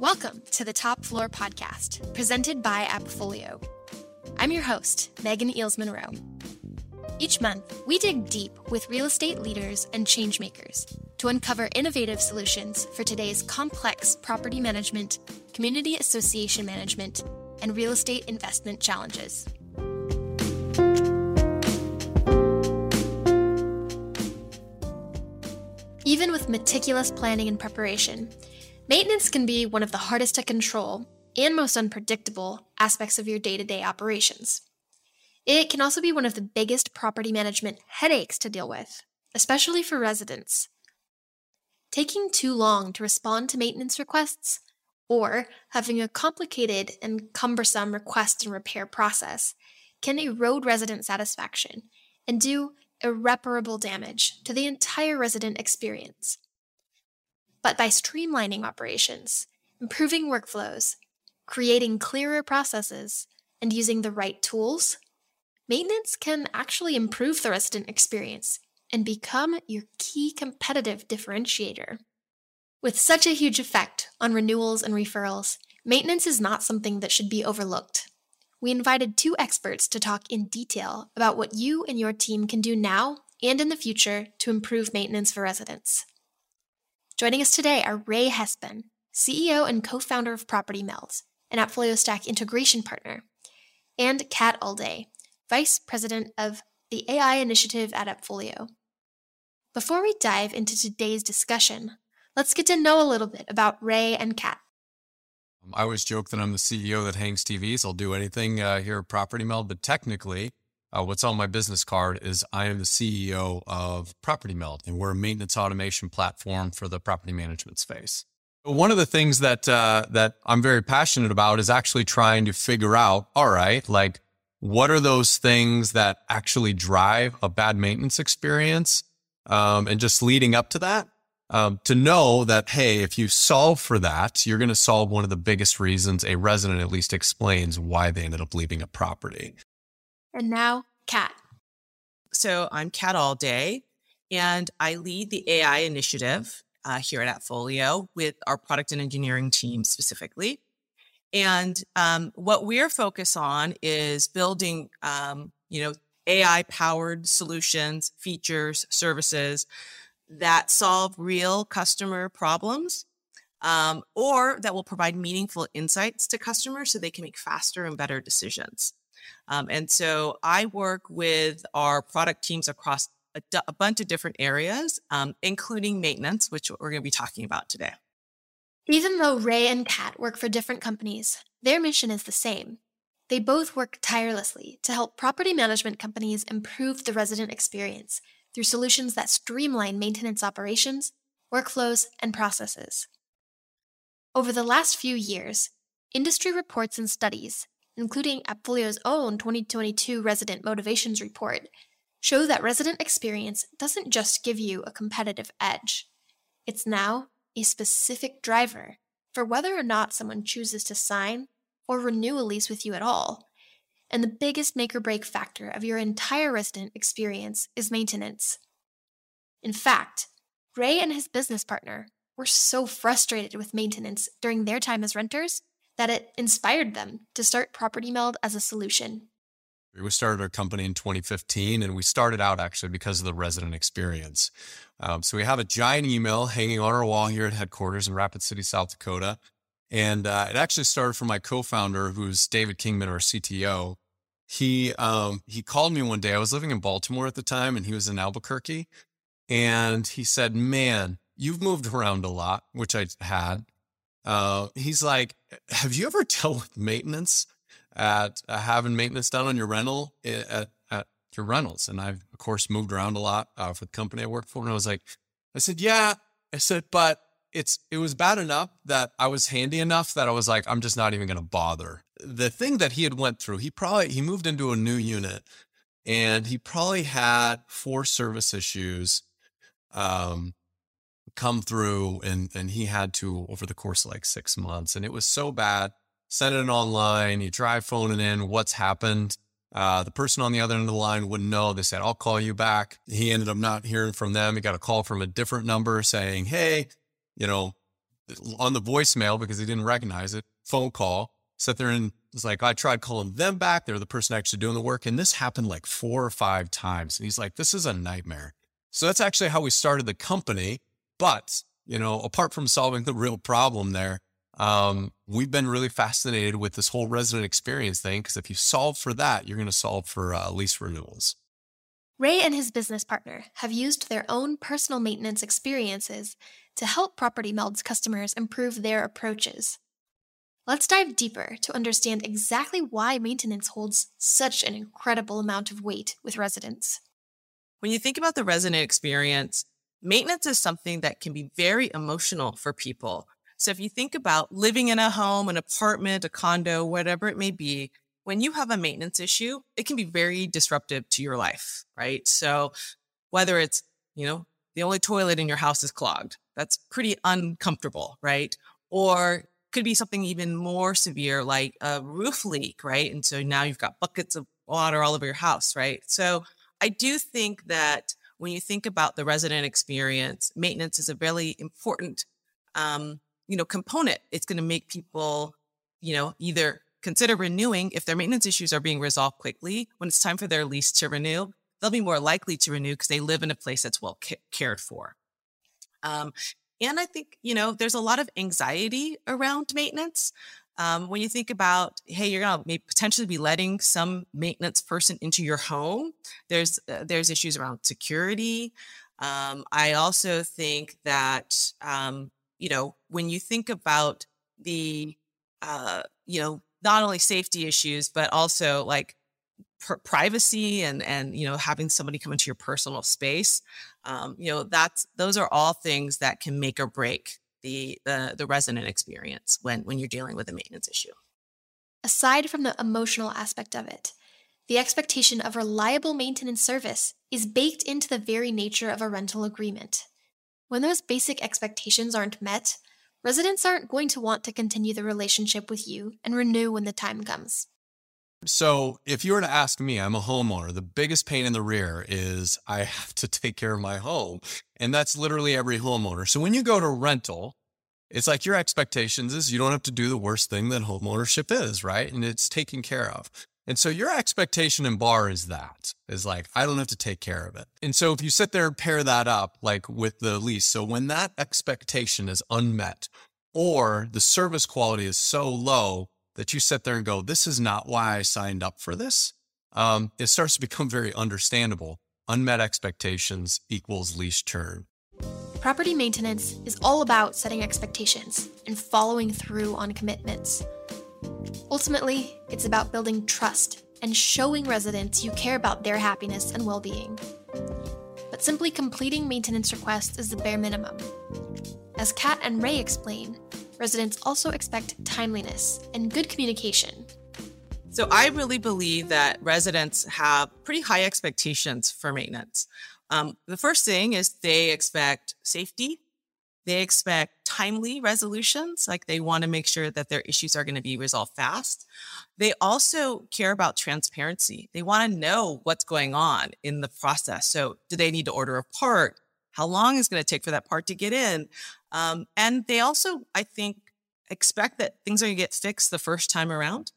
Welcome to the Top Floor Podcast, presented by Appfolio. I'm your host, Megan Eels Monroe. Each month, we dig deep with real estate leaders and changemakers to uncover innovative solutions for today's complex property management, community association management, and real estate investment challenges. Even with meticulous planning and preparation, maintenance can be one of the hardest to control and most unpredictable aspects of your day to day operations. It can also be one of the biggest property management headaches to deal with, especially for residents. Taking too long to respond to maintenance requests, or having a complicated and cumbersome request and repair process, can erode resident satisfaction and do irreparable damage to the entire resident experience. But by streamlining operations, improving workflows, creating clearer processes, and using the right tools, maintenance can actually improve the resident experience and become your key competitive differentiator. With such a huge effect on renewals and referrals, maintenance is not something that should be overlooked. We invited two experts to talk in detail about what you and your team can do now and in the future to improve maintenance for residents. Joining us today are Ray Hespen, CEO and co founder of Property Meld, an Appfolio Stack integration partner, and Kat Alday, Vice President of the AI Initiative at Appfolio. Before we dive into today's discussion, let's get to know a little bit about Ray and Kat. I always joke that I'm the CEO that hangs TVs. I'll do anything uh, here at Property Meld, but technically, uh, what's on my business card is I am the CEO of Property Meld, and we're a maintenance automation platform for the property management space. One of the things that uh, that I'm very passionate about is actually trying to figure out, all right, like what are those things that actually drive a bad maintenance experience, um, and just leading up to that, um, to know that hey, if you solve for that, you're going to solve one of the biggest reasons a resident at least explains why they ended up leaving a property. And now, Kat. So I'm Kat Alday, and I lead the AI initiative uh, here at Appfolio with our product and engineering team specifically. And um, what we're focused on is building, um, you know, AI powered solutions, features, services that solve real customer problems um, or that will provide meaningful insights to customers so they can make faster and better decisions. Um, and so I work with our product teams across a, d- a bunch of different areas, um, including maintenance, which we're going to be talking about today. Even though Ray and Kat work for different companies, their mission is the same. They both work tirelessly to help property management companies improve the resident experience through solutions that streamline maintenance operations, workflows, and processes. Over the last few years, industry reports and studies including Appfolio's own 2022 Resident Motivations Report, show that resident experience doesn't just give you a competitive edge, it's now a specific driver for whether or not someone chooses to sign or renew a lease with you at all. And the biggest make or break factor of your entire resident experience is maintenance. In fact, Ray and his business partner were so frustrated with maintenance during their time as renters that it inspired them to start Property Meld as a solution. We started our company in 2015, and we started out actually because of the resident experience. Um, so we have a giant email hanging on our wall here at headquarters in Rapid City, South Dakota. And uh, it actually started from my co-founder, who's David Kingman, our CTO. He um, he called me one day. I was living in Baltimore at the time, and he was in Albuquerque. And he said, "Man, you've moved around a lot," which I had. Uh, he's like, have you ever dealt with maintenance at uh, having maintenance done on your rental eh, at, at your rentals? And I've of course moved around a lot uh, for the company I work for. And I was like, I said, yeah. I said, but it's it was bad enough that I was handy enough that I was like, I'm just not even going to bother. The thing that he had went through, he probably he moved into a new unit, and he probably had four service issues. Um, come through and and he had to over the course of like six months and it was so bad send it online you try phoning in what's happened uh, the person on the other end of the line wouldn't know they said i'll call you back he ended up not hearing from them he got a call from a different number saying hey you know on the voicemail because he didn't recognize it. Phone call, sat there and was like, I tried calling them back. They're the person actually doing the work. And this happened like four or five times. And he's like, this is a nightmare. So that's actually how we started the company. But, you know, apart from solving the real problem there, um, we've been really fascinated with this whole resident experience thing because if you solve for that, you're going to solve for uh, lease renewals. Ray and his business partner have used their own personal maintenance experiences to help Property Meld's customers improve their approaches. Let's dive deeper to understand exactly why maintenance holds such an incredible amount of weight with residents. When you think about the resident experience, maintenance is something that can be very emotional for people. So if you think about living in a home, an apartment, a condo, whatever it may be, when you have a maintenance issue, it can be very disruptive to your life, right? So whether it's, you know, the only toilet in your house is clogged, that's pretty uncomfortable, right? Or could be something even more severe like a roof leak, right? And so now you've got buckets of water all over your house, right? So I do think that when you think about the resident experience, maintenance is a really important, um, you know, component. It's going to make people, you know, either consider renewing if their maintenance issues are being resolved quickly. When it's time for their lease to renew, they'll be more likely to renew because they live in a place that's well ca- cared for. Um, and I think, you know, there's a lot of anxiety around maintenance. Um, when you think about, hey, you're going to potentially be letting some maintenance person into your home, there's uh, there's issues around security. Um, I also think that, um, you know, when you think about the, uh, you know, not only safety issues, but also like pr- privacy and and you know having somebody come into your personal space um, you know that's those are all things that can make or break the the the resident experience when when you're dealing with a maintenance issue. Aside from the emotional aspect of it the expectation of reliable maintenance service is baked into the very nature of a rental agreement. When those basic expectations aren't met residents aren't going to want to continue the relationship with you and renew when the time comes so, if you were to ask me, I'm a homeowner. The biggest pain in the rear is I have to take care of my home. And that's literally every homeowner. So, when you go to rental, it's like your expectations is you don't have to do the worst thing that homeownership is, right? And it's taken care of. And so your expectation in bar is that is like, I don't have to take care of it. And so if you sit there and pair that up like with the lease, so when that expectation is unmet or the service quality is so low that you sit there and go, this is not why I signed up for this, um, it starts to become very understandable. Unmet expectations equals lease churn. Property maintenance is all about setting expectations and following through on commitments. Ultimately, it's about building trust and showing residents you care about their happiness and well being. But simply completing maintenance requests is the bare minimum. As Kat and Ray explain, residents also expect timeliness and good communication. So I really believe that residents have pretty high expectations for maintenance. Um, the first thing is they expect safety. They expect timely resolutions, like they want to make sure that their issues are going to be resolved fast. They also care about transparency. They want to know what's going on in the process. So, do they need to order a part? How long is going to take for that part to get in? Um, and they also, I think, expect that things are going to get fixed the first time around.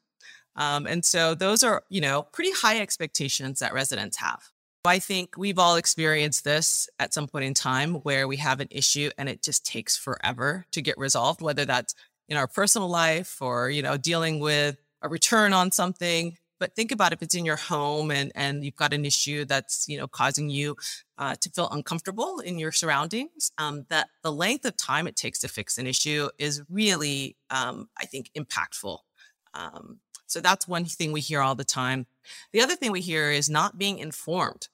Um, and so those are, you know, pretty high expectations that residents have. I think we've all experienced this at some point in time where we have an issue and it just takes forever to get resolved, whether that's in our personal life or, you know, dealing with a return on something but think about if it's in your home and and you've got an issue that's you know causing you uh, to feel uncomfortable in your surroundings um, that the length of time it takes to fix an issue is really um, i think impactful. Um, so that's one thing we hear all the time. The other thing we hear is not being informed.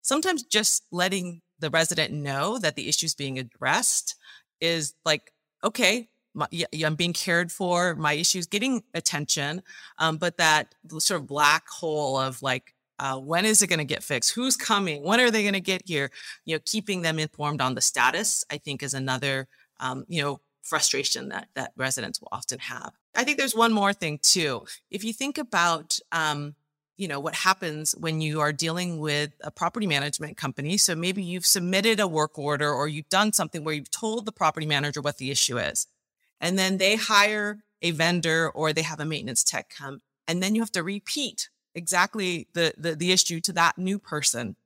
Sometimes just letting the resident know that the issue is being addressed is like okay my, I'm being cared for, my issues getting attention, um, but that sort of black hole of like, uh, when is it going to get fixed? Who's coming? When are they going to get here? You know, keeping them informed on the status, I think, is another, um, you know, frustration that that residents will often have. I think there's one more thing too. If you think about, um, you know, what happens when you are dealing with a property management company. So maybe you've submitted a work order or you've done something where you've told the property manager what the issue is and then they hire a vendor or they have a maintenance tech come, and then you have to repeat exactly the, the, the issue to that new person.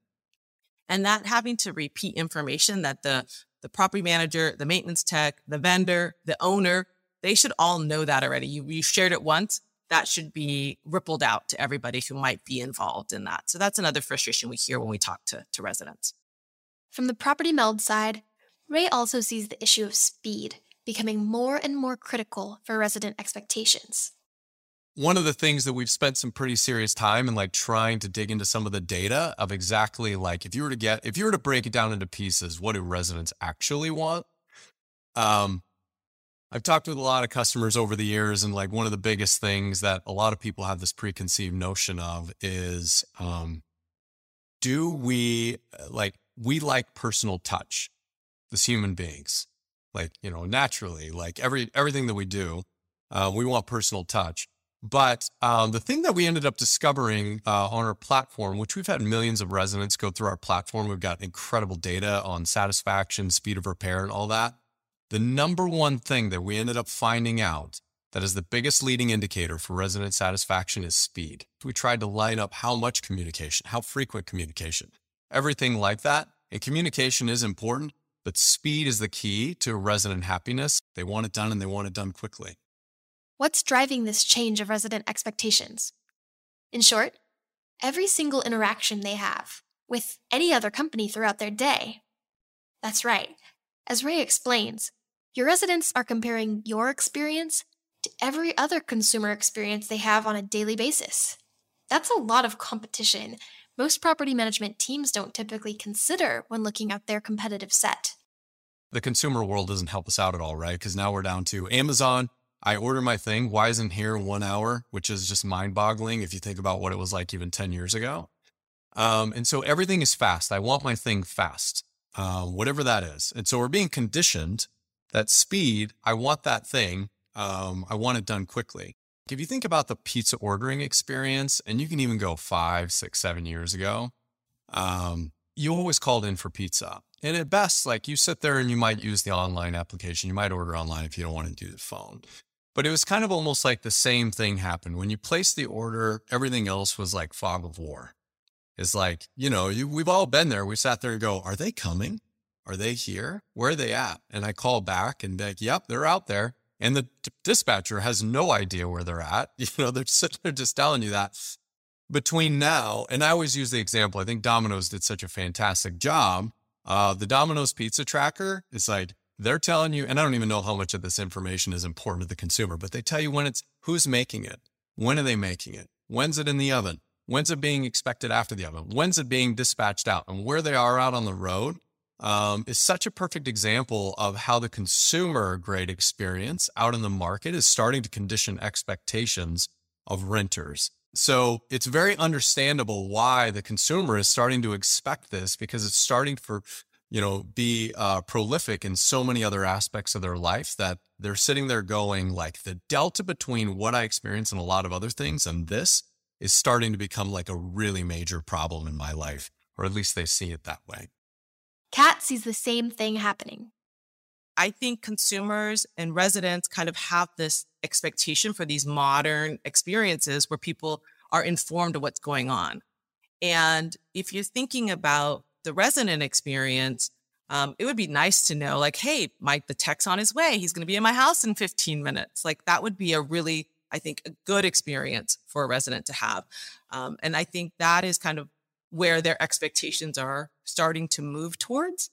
And that having to repeat information that the, the property manager, the maintenance tech, the vendor, the owner, they should all know that already. You, you shared it once. That should be rippled out to everybody who might be involved in that. So that's another frustration we hear when we talk to, to residents. From the property meld side, Ray also sees the issue of speed becoming more and more critical for resident expectations. One of the things that we've spent some pretty serious time in like trying to dig into some of the data of exactly like if you were to get if you were to break it down into pieces, what do residents actually want? Um, I've talked with a lot of customers over the years, and like one of the biggest things that a lot of people have this preconceived notion of is um, do we like we like personal touch as human beings like you know naturally like every everything that we do uh, we want personal touch. But um, the thing that we ended up discovering uh, on our platform which we've had millions of residents go through our platform we've got incredible data on satisfaction speed of repair and all that. The number one thing that we ended up finding out that is the biggest leading indicator for resident satisfaction is speed. We tried to line up how much communication how frequent communication everything like that. And communication is important but speed is the key to resident happiness. They want it done and they want it done quickly. What's driving this change of resident expectations? In short, every single interaction they have with any other company throughout their day. That's right. As Ray explains, your residents are comparing your experience to every other consumer experience they have on a daily basis. That's a lot of competition most property management teams don't typically consider when looking at their competitive set. The consumer world doesn't help us out at all, right? Because now we're down to Amazon. I order my thing. Why isn't here one hour? Which is just mind boggling if you think about what it was like even 10 years ago. Um, and so everything is fast. I want my thing fast, um, whatever that is. And so we're being conditioned that speed, I want that thing. Um, I want it done quickly. If you think about the pizza ordering experience, and you can even go five, six, seven years ago, um, you always called in for pizza. And at best, like you sit there and you might use the online application. You might order online if you don't want to do the phone. But it was kind of almost like the same thing happened. When you placed the order, everything else was like fog of war. It's like, you know, you, we've all been there. We sat there and go, are they coming? Are they here? Where are they at? And I call back and like, yep, they're out there and the dispatcher has no idea where they're at. You know, they're sitting there just telling you that. Between now, and I always use the example, I think Domino's did such a fantastic job. Uh, the Domino's pizza tracker is like, they're telling you, and I don't even know how much of this information is important to the consumer, but they tell you when it's who's making it, when are they making it, when's it in the oven, when's it being expected after the oven, when's it being dispatched out, and where they are out on the road um, is such a perfect example of how the consumer grade experience out in the market is starting to condition expectations of renters. So it's very understandable why the consumer is starting to expect this because it's starting for you know be uh, prolific in so many other aspects of their life that they're sitting there going like the delta between what I experience and a lot of other things and this is starting to become like a really major problem in my life, or at least they see it that way. Kat sees the same thing happening. I think consumers and residents kind of have this expectation for these modern experiences where people are informed of what's going on. And if you're thinking about the resident experience, um, it would be nice to know, like, hey, Mike, the tech's on his way. He's going to be in my house in 15 minutes. Like, that would be a really, I think, a good experience for a resident to have. Um, and I think that is kind of where their expectations are starting to move towards.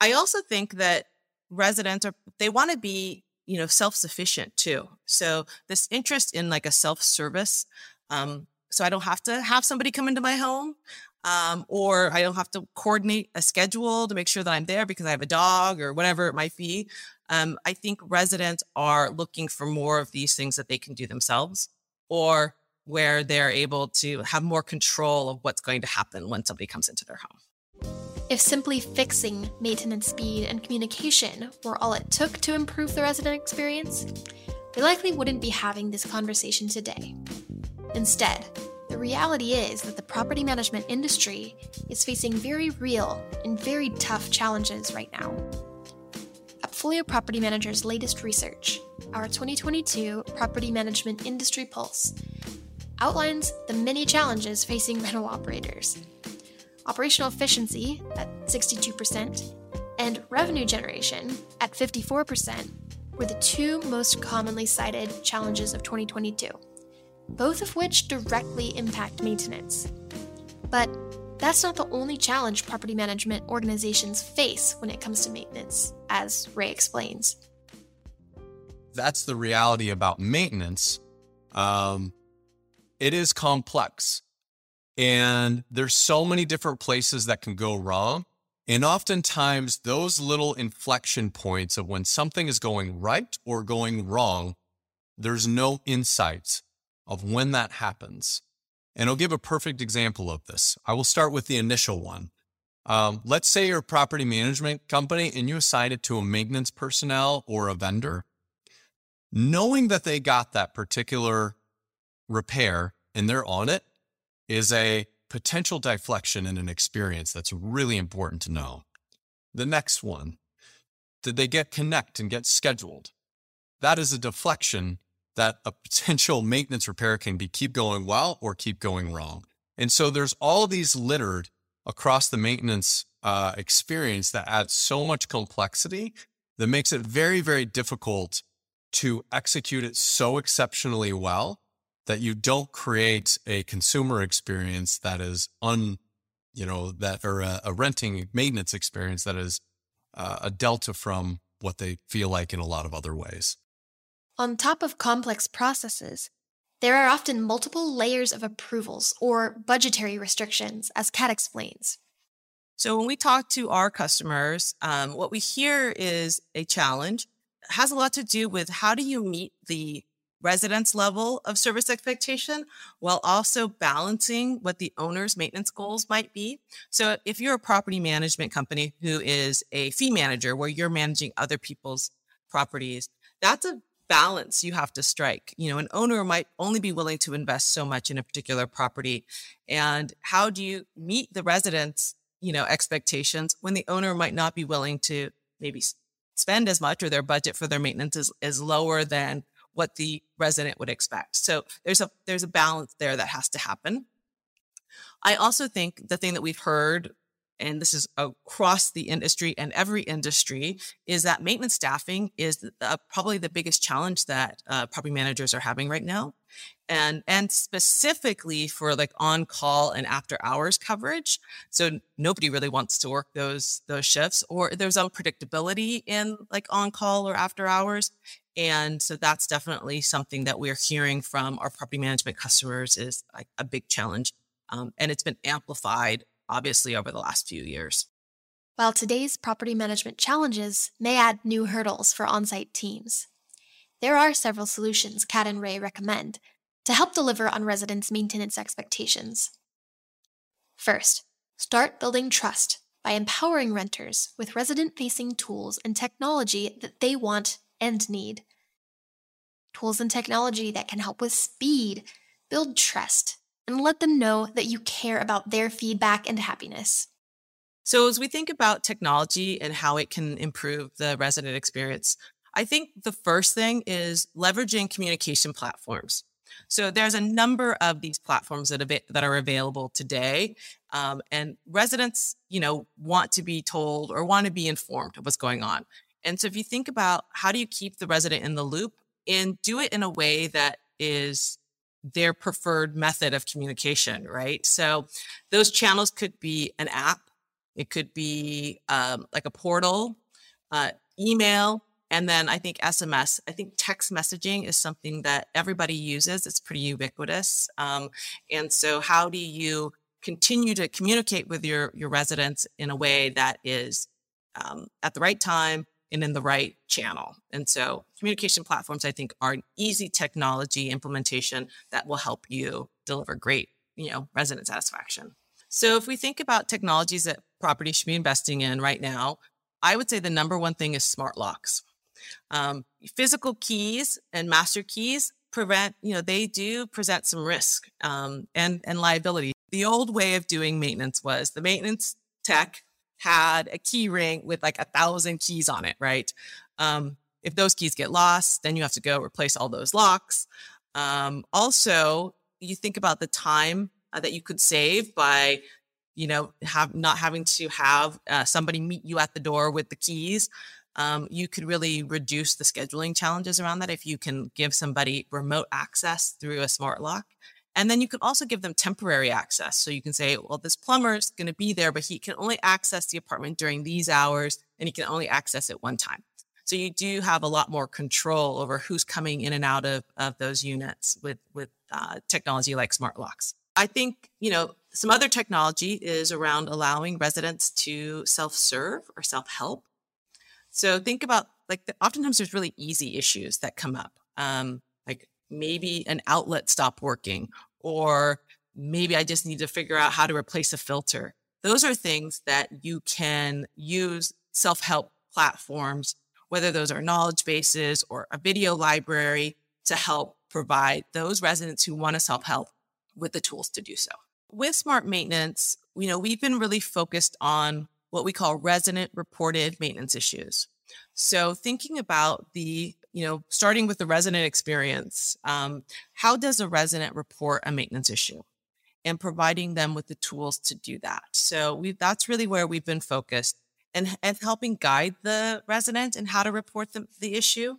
I also think that residents are they want to be you know self-sufficient too so this interest in like a self-service um, so i don't have to have somebody come into my home um, or i don't have to coordinate a schedule to make sure that i'm there because i have a dog or whatever it might be um, i think residents are looking for more of these things that they can do themselves or where they're able to have more control of what's going to happen when somebody comes into their home. If simply fixing maintenance speed and communication were all it took to improve the resident experience, we likely wouldn't be having this conversation today. Instead, the reality is that the property management industry is facing very real and very tough challenges right now. Appfolio Property Manager's latest research, our 2022 Property Management Industry Pulse, outlines the many challenges facing rental operators. Operational efficiency at 62% and revenue generation at 54% were the two most commonly cited challenges of 2022, both of which directly impact maintenance. But that's not the only challenge property management organizations face when it comes to maintenance, as Ray explains. That's the reality about maintenance. Um, it is complex, and there's so many different places that can go wrong. And oftentimes, those little inflection points of when something is going right or going wrong, there's no insight of when that happens. And I'll give a perfect example of this. I will start with the initial one. Um, let's say you're a property management company and you assign it to a maintenance personnel or a vendor. Knowing that they got that particular repair and they're on it is a potential deflection in an experience that's really important to know. The next one, did they get connect and get scheduled? That is a deflection that a potential maintenance repair can be keep going well or keep going wrong. And so there's all these littered across the maintenance uh, experience that adds so much complexity that makes it very, very difficult to execute it so exceptionally well that you don't create a consumer experience that is un, you know, that or a, a renting maintenance experience that is uh, a delta from what they feel like in a lot of other ways. On top of complex processes, there are often multiple layers of approvals or budgetary restrictions, as Kat explains. So, when we talk to our customers, um, what we hear is a challenge it has a lot to do with how do you meet the residence level of service expectation while also balancing what the owner's maintenance goals might be. So, if you're a property management company who is a fee manager where you're managing other people's properties, that's a balance you have to strike. You know, an owner might only be willing to invest so much in a particular property. And how do you meet the residents, you know, expectations when the owner might not be willing to maybe spend as much or their budget for their maintenance is, is lower than what the resident would expect. So there's a there's a balance there that has to happen. I also think the thing that we've heard and this is across the industry and every industry, is that maintenance staffing is uh, probably the biggest challenge that uh, property managers are having right now. And, and specifically for like on call and after hours coverage. So nobody really wants to work those, those shifts or there's unpredictability in like on call or after hours. And so that's definitely something that we're hearing from our property management customers is like a big challenge. Um, and it's been amplified obviously over the last few years. While today's property management challenges may add new hurdles for on site teams, there are several solutions Kat and Ray recommend to help deliver on residents' maintenance expectations. First, start building trust by empowering renters with resident facing tools and technology that they want and need. Tools and technology that can help with speed, build trust, and let them know that you care about their feedback and happiness. So, as we think about technology and how it can improve the resident experience, I think the first thing is leveraging communication platforms. So there's a number of these platforms that, av- that are available today, um, and residents, you know, want to be told or want to be informed of what's going on. And so if you think about how do you keep the resident in the loop and do it in a way that is their preferred method of communication, right? So those channels could be an app, it could be um, like a portal, uh, email, and then I think SMS. I think text messaging is something that everybody uses. It's pretty ubiquitous. Um, and so, how do you continue to communicate with your your residents in a way that is um, at the right time and in the right channel. And so communication platforms, I think, are an easy technology implementation that will help you deliver great, you know, resident satisfaction. So if we think about technologies that property should be investing in right now, I would say the number one thing is smart locks. Um, physical keys and master keys prevent, you know, they do present some risk um, and, and liability. The old way of doing maintenance was the maintenance tech had a key ring with like a thousand keys on it, right? Um, if those keys get lost, then you have to go replace all those locks. Um, also, you think about the time uh, that you could save by, you know, have not having to have uh, somebody meet you at the door with the keys. Um, you could really reduce the scheduling challenges around that if you can give somebody remote access through a smart lock. And then you can also give them temporary access. So you can say, well, this plumber is going to be there, but he can only access the apartment during these hours and he can only access it one time. So you do have a lot more control over who's coming in and out of, of those units with, with uh, technology like smart locks. I think, you know, some other technology is around allowing residents to self-serve or self-help. So think about like the, oftentimes there's really easy issues that come up. Um, like maybe an outlet stopped working or maybe I just need to figure out how to replace a filter. Those are things that you can use self-help platforms whether those are knowledge bases or a video library to help provide those residents who want to self help with the tools to do so. With smart maintenance, you know, we've been really focused on what we call resident reported maintenance issues. So thinking about the, you know, starting with the resident experience, um, how does a resident report a maintenance issue? And providing them with the tools to do that. So we that's really where we've been focused and, and helping guide the resident and how to report the, the issue.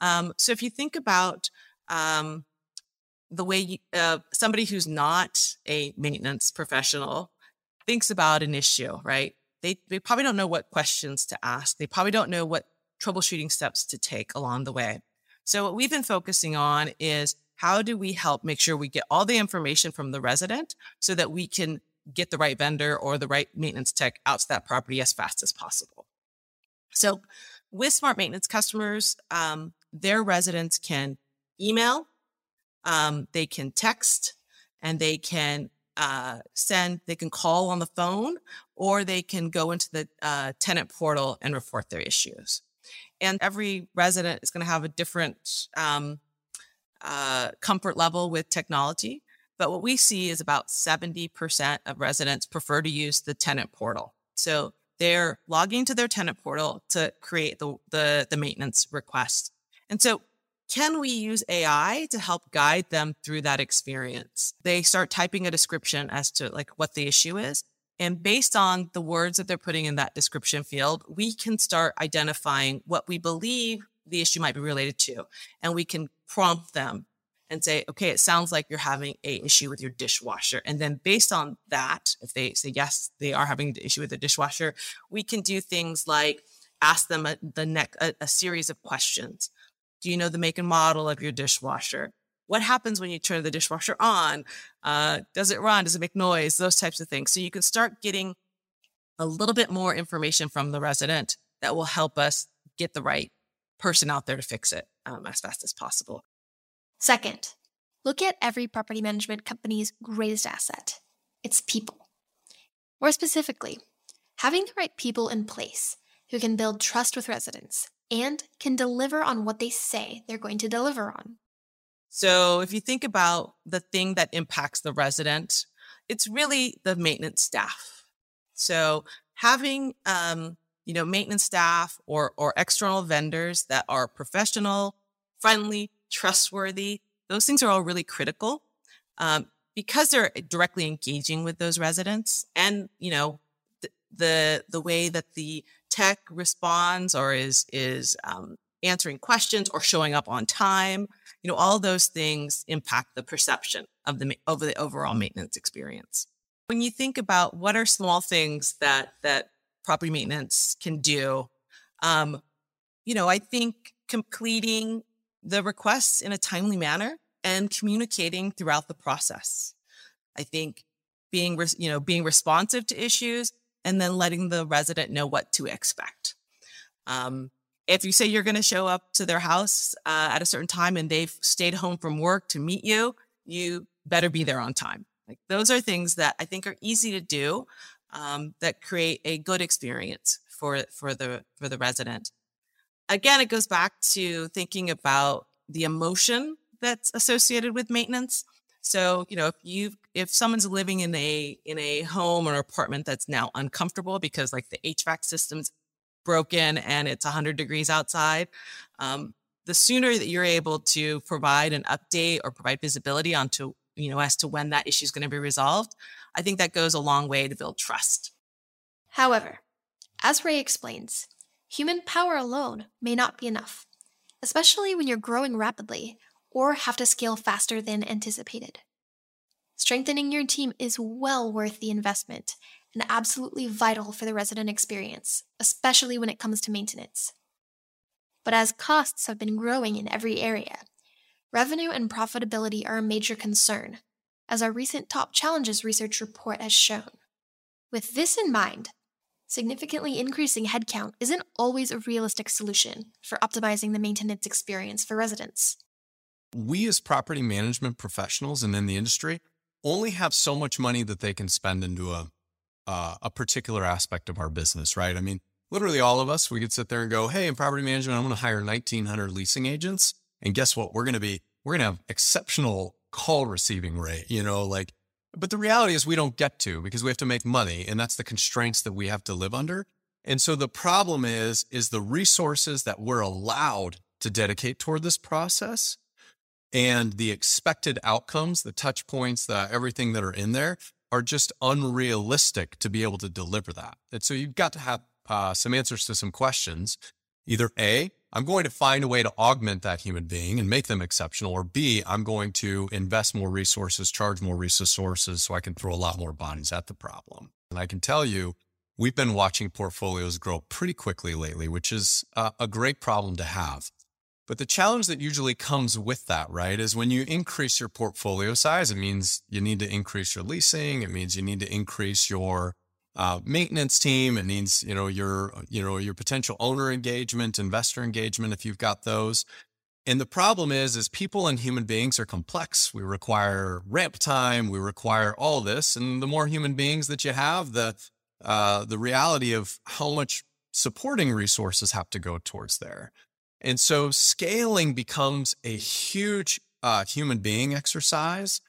Um, so if you think about um, the way you, uh, somebody who's not a maintenance professional thinks about an issue, right? They, they probably don't know what questions to ask. They probably don't know what troubleshooting steps to take along the way. So what we've been focusing on is how do we help make sure we get all the information from the resident so that we can get the right vendor or the right maintenance tech out to that property as fast as possible. So with smart maintenance customers, um, their residents can email, um, they can text, and they can uh, send, they can call on the phone, or they can go into the uh, tenant portal and report their issues. And every resident is going to have a different um, uh, comfort level with technology. But what we see is about 70% of residents prefer to use the tenant portal. So they're logging to their tenant portal to create the, the, the maintenance request. And so can we use AI to help guide them through that experience? They start typing a description as to like what the issue is. And based on the words that they're putting in that description field, we can start identifying what we believe the issue might be related to. And we can prompt them and say, okay, it sounds like you're having a issue with your dishwasher. And then based on that, if they say, yes, they are having the issue with the dishwasher, we can do things like ask them a, the a, a series of questions. Do you know the make and model of your dishwasher? What happens when you turn the dishwasher on? Uh, does it run? Does it make noise? Those types of things. So you can start getting a little bit more information from the resident that will help us get the right person out there to fix it um, as fast as possible. Second, look at every property management company's greatest asset its people. More specifically, having the right people in place who can build trust with residents and can deliver on what they say they're going to deliver on. So, if you think about the thing that impacts the resident, it's really the maintenance staff. So, having um, you know maintenance staff or or external vendors that are professional, friendly, trustworthy. Those things are all really critical um, because they're directly engaging with those residents, and you know the the, way that the tech responds or is is um, answering questions or showing up on time. You know, all those things impact the perception of the over the overall maintenance experience. When you think about what are small things that that property maintenance can do, um, you know, I think completing the requests in a timely manner and communicating throughout the process. I think being, you know, being responsive to issues and then letting the resident know what to expect. Um, if you say you're going to show up to their house uh, at a certain time and they've stayed home from work to meet you, you better be there on time. Like those are things that I think are easy to do um, that create a good experience for for the for the resident again, it goes back to thinking about the emotion that's associated with maintenance. So, you know, if you if someone's living in a in a home or apartment that's now uncomfortable because like the HVAC systems broken and it's 100 degrees outside. Um, the sooner that you're able to provide an update or provide visibility onto, you know, as to when that issue is going to be resolved, I think that goes a long way to build trust. However, as Ray explains, human power alone may not be enough, especially when you're growing rapidly or have to scale faster than anticipated. Strengthening your team is well worth the investment and absolutely vital for the resident experience, especially when it comes to maintenance. But as costs have been growing in every area, revenue and profitability are a major concern, as our recent top challenges research report has shown. With this in mind, significantly increasing headcount isn't always a realistic solution for optimizing the maintenance experience for residents. We, as property management professionals and in the industry, only have so much money that they can spend into a uh, a particular aspect of our business, right? I mean, literally all of us, we could sit there and go, Hey, in property management, I'm going to hire 1900 leasing agents. And guess what? We're going to be, we're going to have exceptional call receiving rate, you know, like, but the reality is we don't get to because we have to make money and that's the constraints that we have to live under. And so the problem is, is the resources that we're allowed to dedicate toward this process and the expected outcomes, the touch points, the everything that are in there are just unrealistic to be able to deliver that. And so you've got to have uh, some answers to some questions. Either A, I'm going to find a way to augment that human being and make them exceptional, or B, I'm going to invest more resources, charge more resources so I can throw a lot more bodies at the problem. And I can tell you, we've been watching portfolios grow pretty quickly lately, which is uh, a great problem to have. But the challenge that usually comes with that, right, is when you increase your portfolio size, it means you need to increase your leasing. It means you need to increase your uh, maintenance team. It means you know your you know your potential owner engagement, investor engagement, if you've got those. And the problem is, is people and human beings are complex. We require ramp time. We require all this, and the more human beings that you have, the uh, the reality of how much supporting resources have to go towards there. And so scaling becomes a huge uh, human being exercise.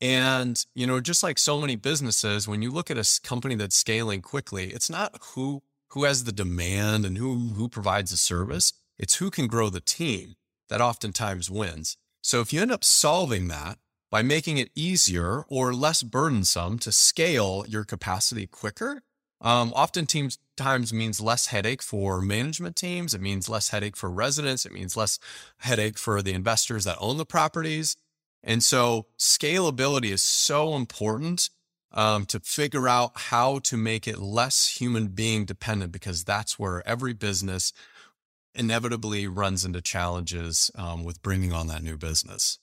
And, you know, just like so many businesses, when you look at a company that's scaling quickly, it's not who, who has the demand and who, who provides the service. It's who can grow the team that oftentimes wins. So if you end up solving that by making it easier or less burdensome to scale your capacity quicker, um, often teams times means less headache for management teams. It means less headache for residents. It means less headache for the investors that own the properties. And so scalability is so important um, to figure out how to make it less human being dependent because that's where every business inevitably runs into challenges um, with bringing on that new business.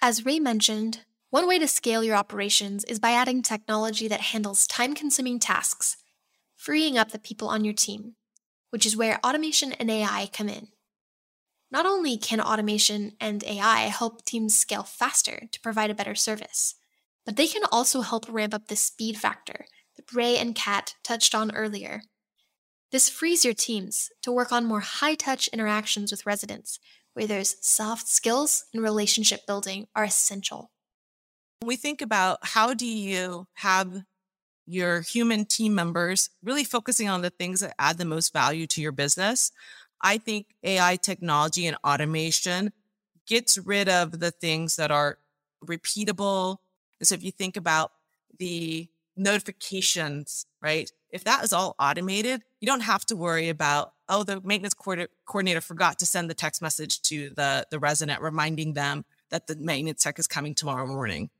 As Ray mentioned, one way to scale your operations is by adding technology that handles time consuming tasks, freeing up the people on your team, which is where automation and AI come in. Not only can automation and AI help teams scale faster to provide a better service, but they can also help ramp up the speed factor that Ray and Kat touched on earlier. This frees your teams to work on more high touch interactions with residents, where those soft skills and relationship building are essential we think about how do you have your human team members really focusing on the things that add the most value to your business. I think AI technology and automation gets rid of the things that are repeatable. And so if you think about the notifications, right? If that is all automated, you don't have to worry about, oh, the maintenance coordinator forgot to send the text message to the, the resident reminding them that the maintenance tech is coming tomorrow morning.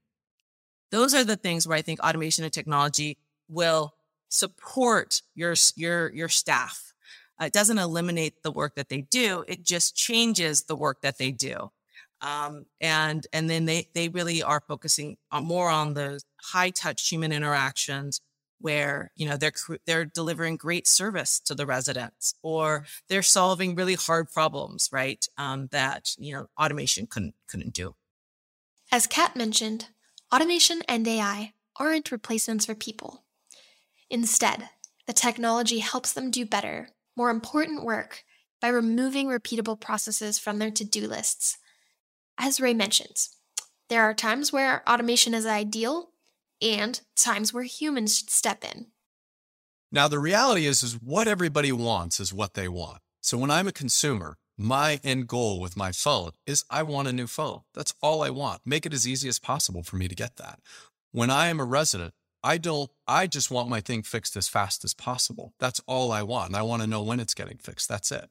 Those are the things where I think automation and technology will support your your your staff. Uh, it doesn't eliminate the work that they do; it just changes the work that they do. Um, and and then they they really are focusing on more on the high touch human interactions where you know they're they're delivering great service to the residents or they're solving really hard problems right um, that you know automation couldn't couldn't do as kat mentioned Automation and AI aren't replacements for people. Instead, the technology helps them do better, more important work by removing repeatable processes from their to do lists. As Ray mentions, there are times where automation is ideal and times where humans should step in. Now, the reality is, is what everybody wants is what they want. So when I'm a consumer, my end goal with my phone is I want a new phone. That's all I want. Make it as easy as possible for me to get that. When I am a resident, I don't, I just want my thing fixed as fast as possible. That's all I want. I want to know when it's getting fixed. That's it.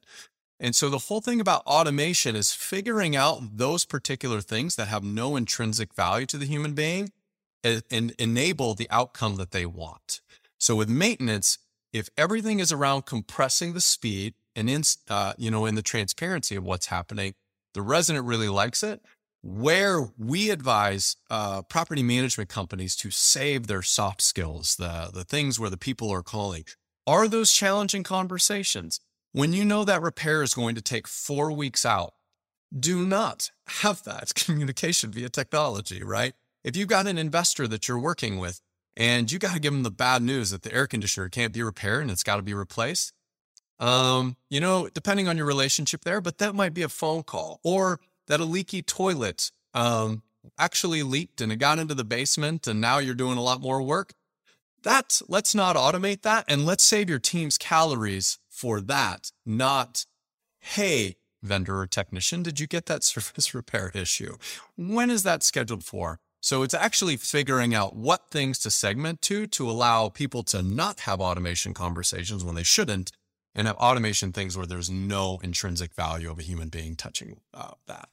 And so the whole thing about automation is figuring out those particular things that have no intrinsic value to the human being and, and enable the outcome that they want. So with maintenance, if everything is around compressing the speed and in, uh, you know, in the transparency of what's happening, the resident really likes it. Where we advise uh, property management companies to save their soft skills, the the things where the people are calling, are those challenging conversations. When you know that repair is going to take four weeks out, do not have that communication via technology, right? If you've got an investor that you're working with and you got to give them the bad news that the air conditioner can't be repaired and it's got to be replaced. Um, you know, depending on your relationship there, but that might be a phone call or that a leaky toilet um, actually leaked and it got into the basement and now you're doing a lot more work. That let's not automate that and let's save your team's calories for that, not, hey, vendor or technician, did you get that surface repair issue? When is that scheduled for? So it's actually figuring out what things to segment to to allow people to not have automation conversations when they shouldn't and have automation things where there's no intrinsic value of a human being touching uh, that.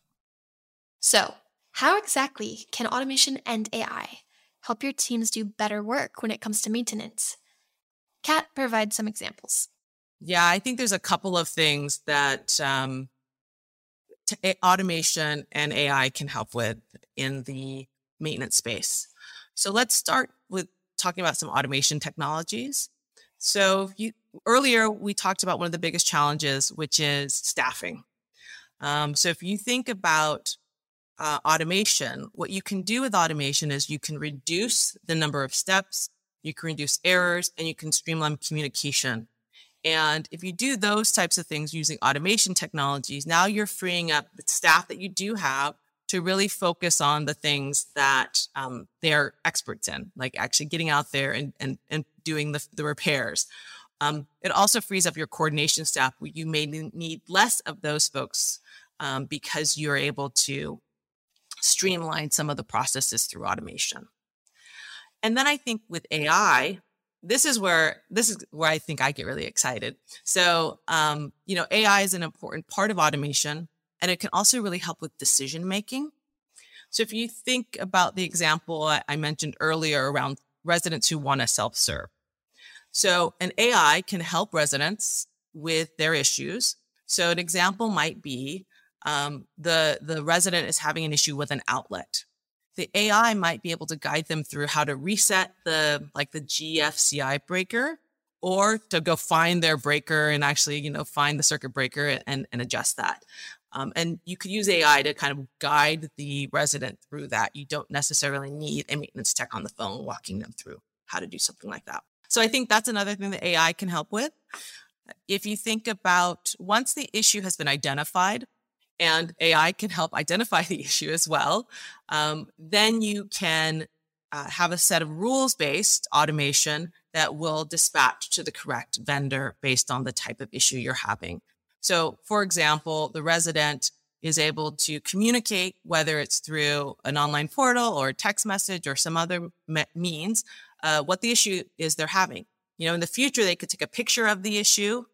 So, how exactly can automation and AI help your teams do better work when it comes to maintenance? Kat provides some examples. Yeah, I think there's a couple of things that um, t- automation and AI can help with in the maintenance space. So let's start with talking about some automation technologies. So you, earlier we talked about one of the biggest challenges, which is staffing. Um, so if you think about uh, automation, what you can do with automation is you can reduce the number of steps, you can reduce errors, and you can streamline communication. And if you do those types of things using automation technologies, now you're freeing up the staff that you do have to really focus on the things that um, they're experts in, like actually getting out there and, and, and doing the, the repairs. Um, it also frees up your coordination staff. You may need less of those folks um, because you're able to streamline some of the processes through automation. And then I think with AI, this is where this is where I think I get really excited. So, um, you know, AI is an important part of automation and it can also really help with decision making. So if you think about the example I mentioned earlier around residents who want to self serve. So an AI can help residents with their issues. So an example might be um, the, the resident is having an issue with an outlet. The AI might be able to guide them through how to reset the like the GFCI breaker or to go find their breaker and actually, you know, find the circuit breaker and, and adjust that. Um, and you could use AI to kind of guide the resident through that. You don't necessarily need a maintenance tech on the phone walking them through how to do something like that. So I think that's another thing that AI can help with. If you think about once the issue has been identified, and AI can help identify the issue as well, um, then you can uh, have a set of rules based automation that will dispatch to the correct vendor based on the type of issue you're having. So, for example, the resident is able to communicate, whether it's through an online portal or a text message or some other me- means, uh, what the issue is they're having. You know, in the future, they could take a picture of the issue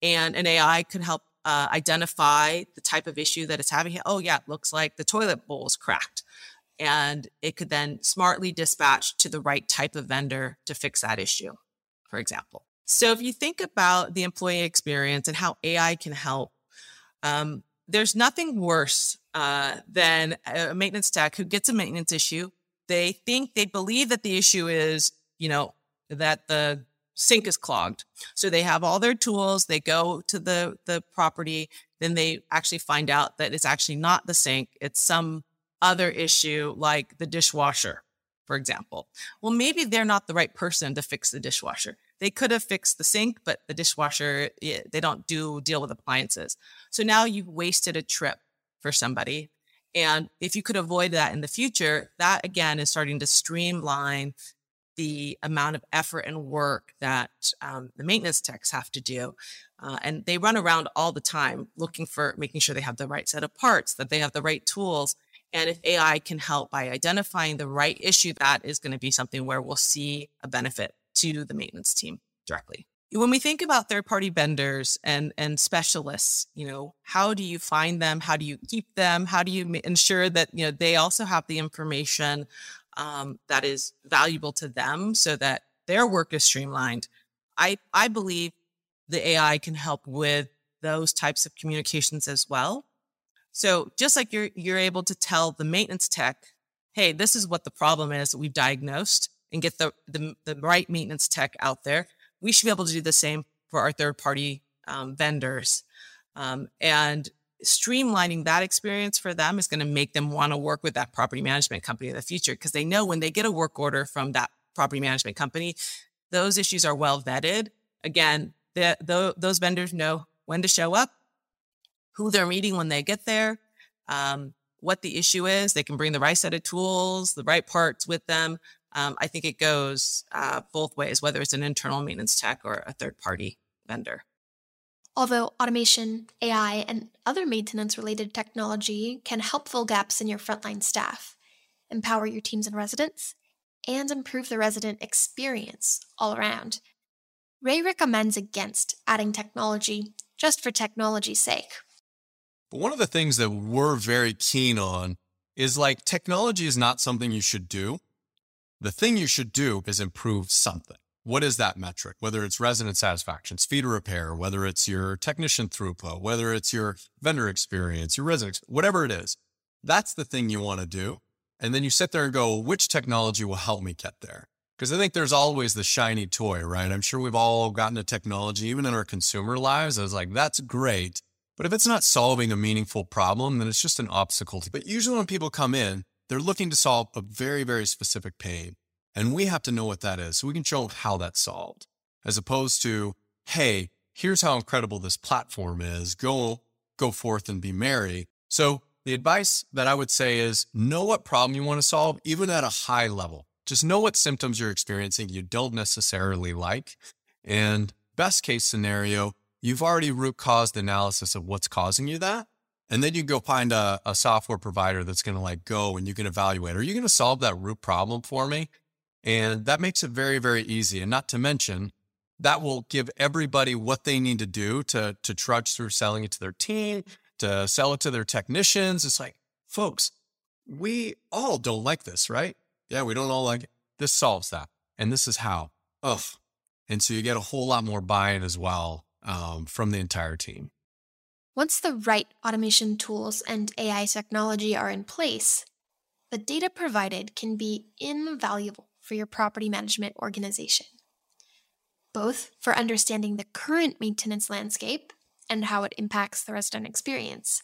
and an AI could help uh, identify the type of issue that it's having. Oh, yeah, it looks like the toilet bowl is cracked. And it could then smartly dispatch to the right type of vendor to fix that issue, for example. So if you think about the employee experience and how AI can help, um, there's nothing worse uh, than a maintenance tech who gets a maintenance issue. They think they believe that the issue is, you know, that the sink is clogged. So they have all their tools. They go to the the property. Then they actually find out that it's actually not the sink. It's some other issue like the dishwasher, for example. Well, maybe they're not the right person to fix the dishwasher they could have fixed the sink, but the dishwasher, they don't do deal with appliances. So now you've wasted a trip for somebody. And if you could avoid that in the future, that again is starting to streamline the amount of effort and work that um, the maintenance techs have to do. Uh, and they run around all the time looking for making sure they have the right set of parts, that they have the right tools. And if AI can help by identifying the right issue, that is going to be something where we'll see a benefit to the maintenance team directly. When we think about third party vendors and, and specialists, you know, how do you find them? How do you keep them? How do you ensure that, you know, they also have the information um, that is valuable to them so that their work is streamlined? I, I believe the AI can help with those types of communications as well. So just like you're, you're able to tell the maintenance tech, hey, this is what the problem is that we've diagnosed and get the, the, the right maintenance tech out there we should be able to do the same for our third party um, vendors. Um, and streamlining that experience for them is going to make them want to work with that property management company in the future because they know when they get a work order from that property management company, those issues are well vetted. Again, the, the, those vendors know when to show up, who they're meeting when they get there, um, what the issue is. They can bring the right set of tools, the right parts with them um, I think it goes uh, both ways, whether it's an internal maintenance tech or a third party vendor. Although automation, AI, and other maintenance related technology can help fill gaps in your frontline staff, empower your teams and residents, and improve the resident experience all around, Ray recommends against adding technology just for technology's sake. But one of the things that we're very keen on is like technology is not something you should do. The thing you should do is improve something. What is that metric? Whether it's resident satisfaction, speed of repair, whether it's your technician throughput, whether it's your vendor experience, your resident, whatever it is, that's the thing you want to do. And then you sit there and go, which technology will help me get there? Because I think there's always the shiny toy, right? I'm sure we've all gotten a technology, even in our consumer lives. I was like, that's great. But if it's not solving a meaningful problem, then it's just an obstacle. But usually when people come in, they're looking to solve a very, very specific pain. And we have to know what that is so we can show them how that's solved, as opposed to, hey, here's how incredible this platform is. Go, go forth and be merry. So the advice that I would say is know what problem you want to solve, even at a high level. Just know what symptoms you're experiencing you don't necessarily like. And best case scenario, you've already root caused analysis of what's causing you that. And then you go find a, a software provider that's going to like go and you can evaluate, are you going to solve that root problem for me? And that makes it very, very easy. And not to mention, that will give everybody what they need to do to, to trudge through selling it to their team, to sell it to their technicians. It's like, folks, we all don't like this, right? Yeah, we don't all like it. This solves that. And this is how. Ugh. And so you get a whole lot more buy in as well um, from the entire team. Once the right automation tools and AI technology are in place, the data provided can be invaluable for your property management organization, both for understanding the current maintenance landscape and how it impacts the resident experience,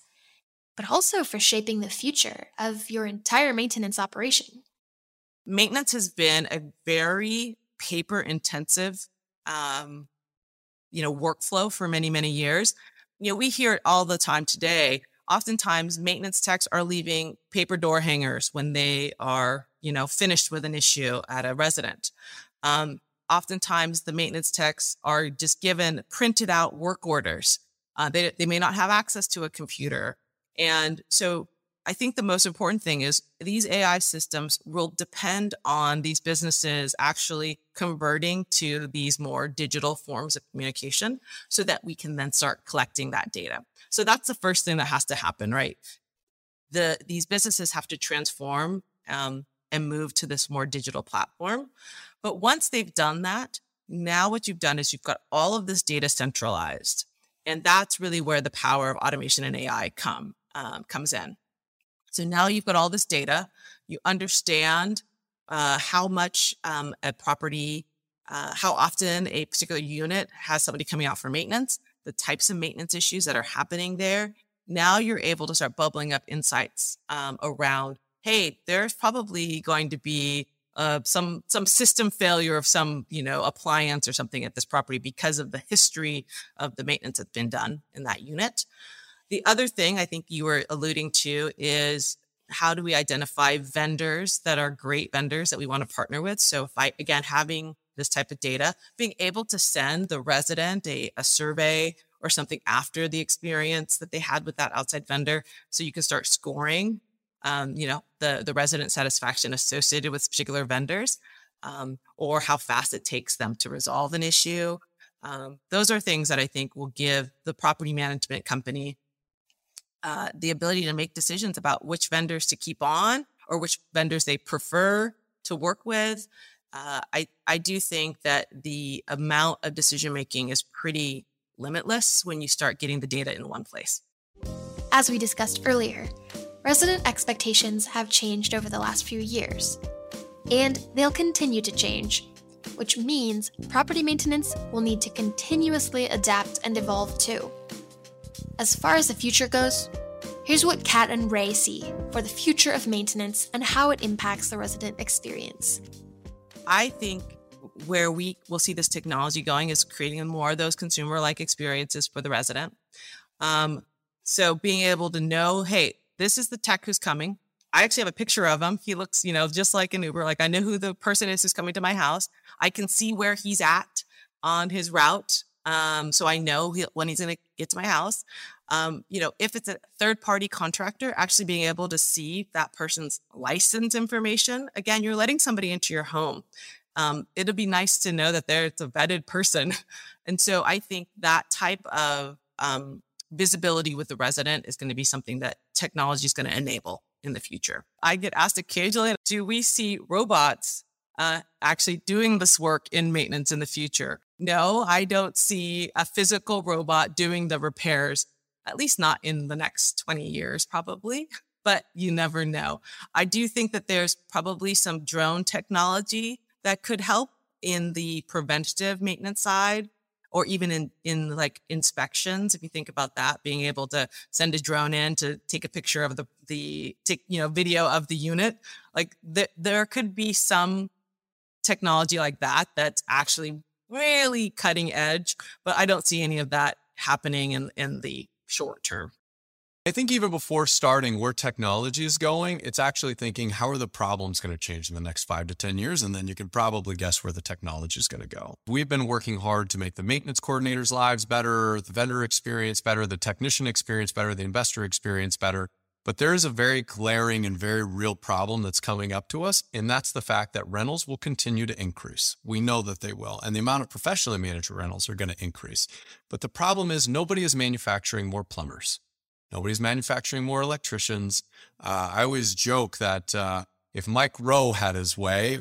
but also for shaping the future of your entire maintenance operation. Maintenance has been a very paper intensive um, you know workflow for many many years you know, we hear it all the time today. Oftentimes, maintenance techs are leaving paper door hangers when they are, you know, finished with an issue at a resident. Um, oftentimes, the maintenance techs are just given printed out work orders. Uh, they, they may not have access to a computer. And so I think the most important thing is these AI systems will depend on these businesses actually converting to these more digital forms of communication so that we can then start collecting that data. So that's the first thing that has to happen, right? The, these businesses have to transform um, and move to this more digital platform. But once they've done that, now what you've done is you've got all of this data centralized. And that's really where the power of automation and AI come, um, comes in. So now you've got all this data. You understand uh, how much um, a property, uh, how often a particular unit has somebody coming out for maintenance, the types of maintenance issues that are happening there. Now you're able to start bubbling up insights um, around, hey, there's probably going to be uh, some some system failure of some you know appliance or something at this property because of the history of the maintenance that's been done in that unit. The other thing I think you were alluding to is how do we identify vendors that are great vendors that we want to partner with? So if I, again, having this type of data, being able to send the resident a, a survey or something after the experience that they had with that outside vendor. So you can start scoring, um, you know, the, the resident satisfaction associated with particular vendors um, or how fast it takes them to resolve an issue. Um, those are things that I think will give the property management company uh, the ability to make decisions about which vendors to keep on or which vendors they prefer to work with. Uh, I I do think that the amount of decision making is pretty limitless when you start getting the data in one place. As we discussed earlier, resident expectations have changed over the last few years, and they'll continue to change, which means property maintenance will need to continuously adapt and evolve too. As far as the future goes, here's what Kat and Ray see for the future of maintenance and how it impacts the resident experience. I think where we will see this technology going is creating more of those consumer like experiences for the resident. Um, so being able to know, hey, this is the tech who's coming. I actually have a picture of him. He looks, you know, just like an Uber. Like I know who the person is who's coming to my house. I can see where he's at on his route. Um, so I know he, when he's going to get to my house. Um, you know, if it's a third party contractor, actually being able to see that person's license information. Again, you're letting somebody into your home. Um, it'll be nice to know that there's a vetted person. And so I think that type of um, visibility with the resident is going to be something that technology is going to enable in the future. I get asked occasionally, do we see robots uh, actually doing this work in maintenance in the future. No, I don't see a physical robot doing the repairs, at least not in the next 20 years, probably, but you never know. I do think that there's probably some drone technology that could help in the preventative maintenance side or even in in like inspections if you think about that being able to send a drone in to take a picture of the the take you know video of the unit like th- there could be some technology like that that's actually really cutting edge, but I don't see any of that happening in, in the short term. I think even before starting where technology is going, it's actually thinking how are the problems going to change in the next five to 10 years? And then you can probably guess where the technology is going to go. We've been working hard to make the maintenance coordinators' lives better, the vendor experience better, the technician experience better, the investor experience better. But there is a very glaring and very real problem that's coming up to us, and that's the fact that rentals will continue to increase. We know that they will, and the amount of professionally managed rentals are going to increase. But the problem is nobody is manufacturing more plumbers. Nobody's manufacturing more electricians. Uh, I always joke that uh, if Mike Rowe had his way,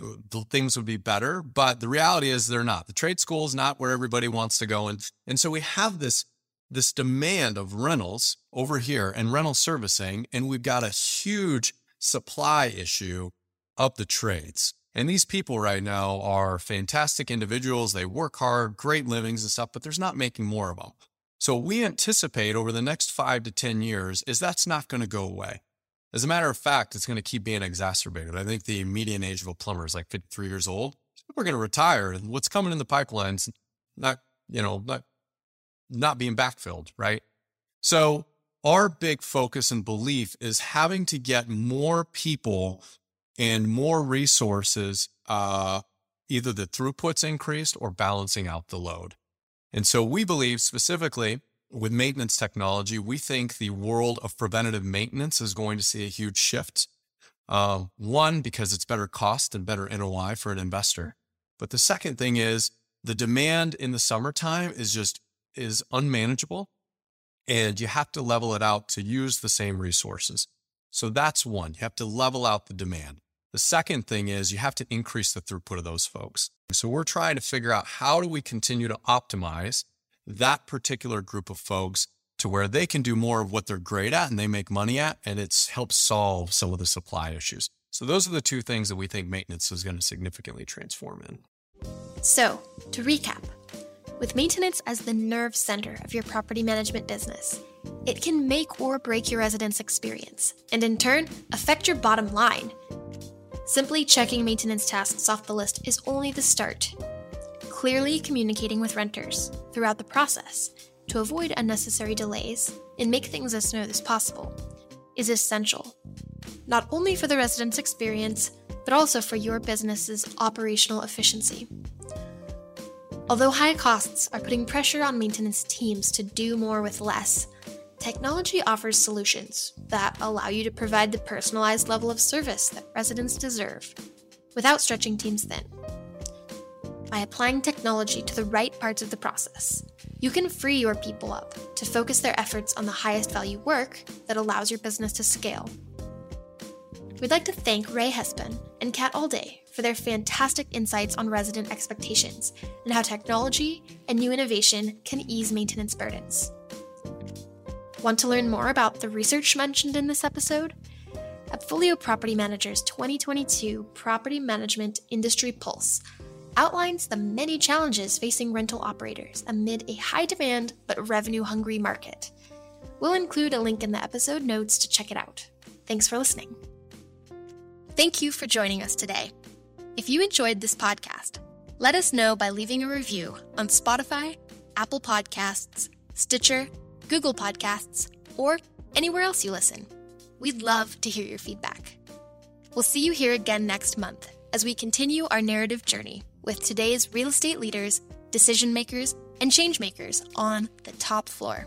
things would be better. But the reality is they're not. The trade school is not where everybody wants to go. And, and so we have this this demand of rentals over here and rental servicing, and we've got a huge supply issue of the trades. And these people right now are fantastic individuals. They work hard, great livings and stuff, but there's not making more of them. So we anticipate over the next five to 10 years is that's not going to go away. As a matter of fact, it's going to keep being exacerbated. I think the median age of a plumber is like 53 years old. We're going to retire and what's coming in the pipelines, not, you know, not not being backfilled, right? So our big focus and belief is having to get more people and more resources, uh, either the throughput's increased or balancing out the load. And so we believe specifically with maintenance technology, we think the world of preventative maintenance is going to see a huge shift. Uh, one, because it's better cost and better NOI for an investor. But the second thing is the demand in the summertime is just is unmanageable and you have to level it out to use the same resources. So that's one. You have to level out the demand. The second thing is you have to increase the throughput of those folks. So we're trying to figure out how do we continue to optimize that particular group of folks to where they can do more of what they're great at and they make money at, and it's helps solve some of the supply issues. So those are the two things that we think maintenance is going to significantly transform in. So, to recap, with maintenance as the nerve center of your property management business, it can make or break your residents' experience, and in turn, affect your bottom line. Simply checking maintenance tasks off the list is only the start. Clearly communicating with renters throughout the process to avoid unnecessary delays and make things as smooth as possible is essential. not only for the resident's experience, but also for your business's operational efficiency. Although high costs are putting pressure on maintenance teams to do more with less, technology offers solutions that allow you to provide the personalized level of service that residents deserve without stretching teams thin. By applying technology to the right parts of the process, you can free your people up to focus their efforts on the highest value work that allows your business to scale. We'd like to thank Ray Hespen and Kat Alday for their fantastic insights on resident expectations and how technology and new innovation can ease maintenance burdens. Want to learn more about the research mentioned in this episode? AppFolio Property Manager's 2022 Property Management Industry Pulse outlines the many challenges facing rental operators amid a high demand but revenue hungry market. We'll include a link in the episode notes to check it out. Thanks for listening. Thank you for joining us today. If you enjoyed this podcast, let us know by leaving a review on Spotify, Apple Podcasts, Stitcher, Google Podcasts, or anywhere else you listen. We'd love to hear your feedback. We'll see you here again next month as we continue our narrative journey with today's real estate leaders, decision makers, and change makers on the top floor.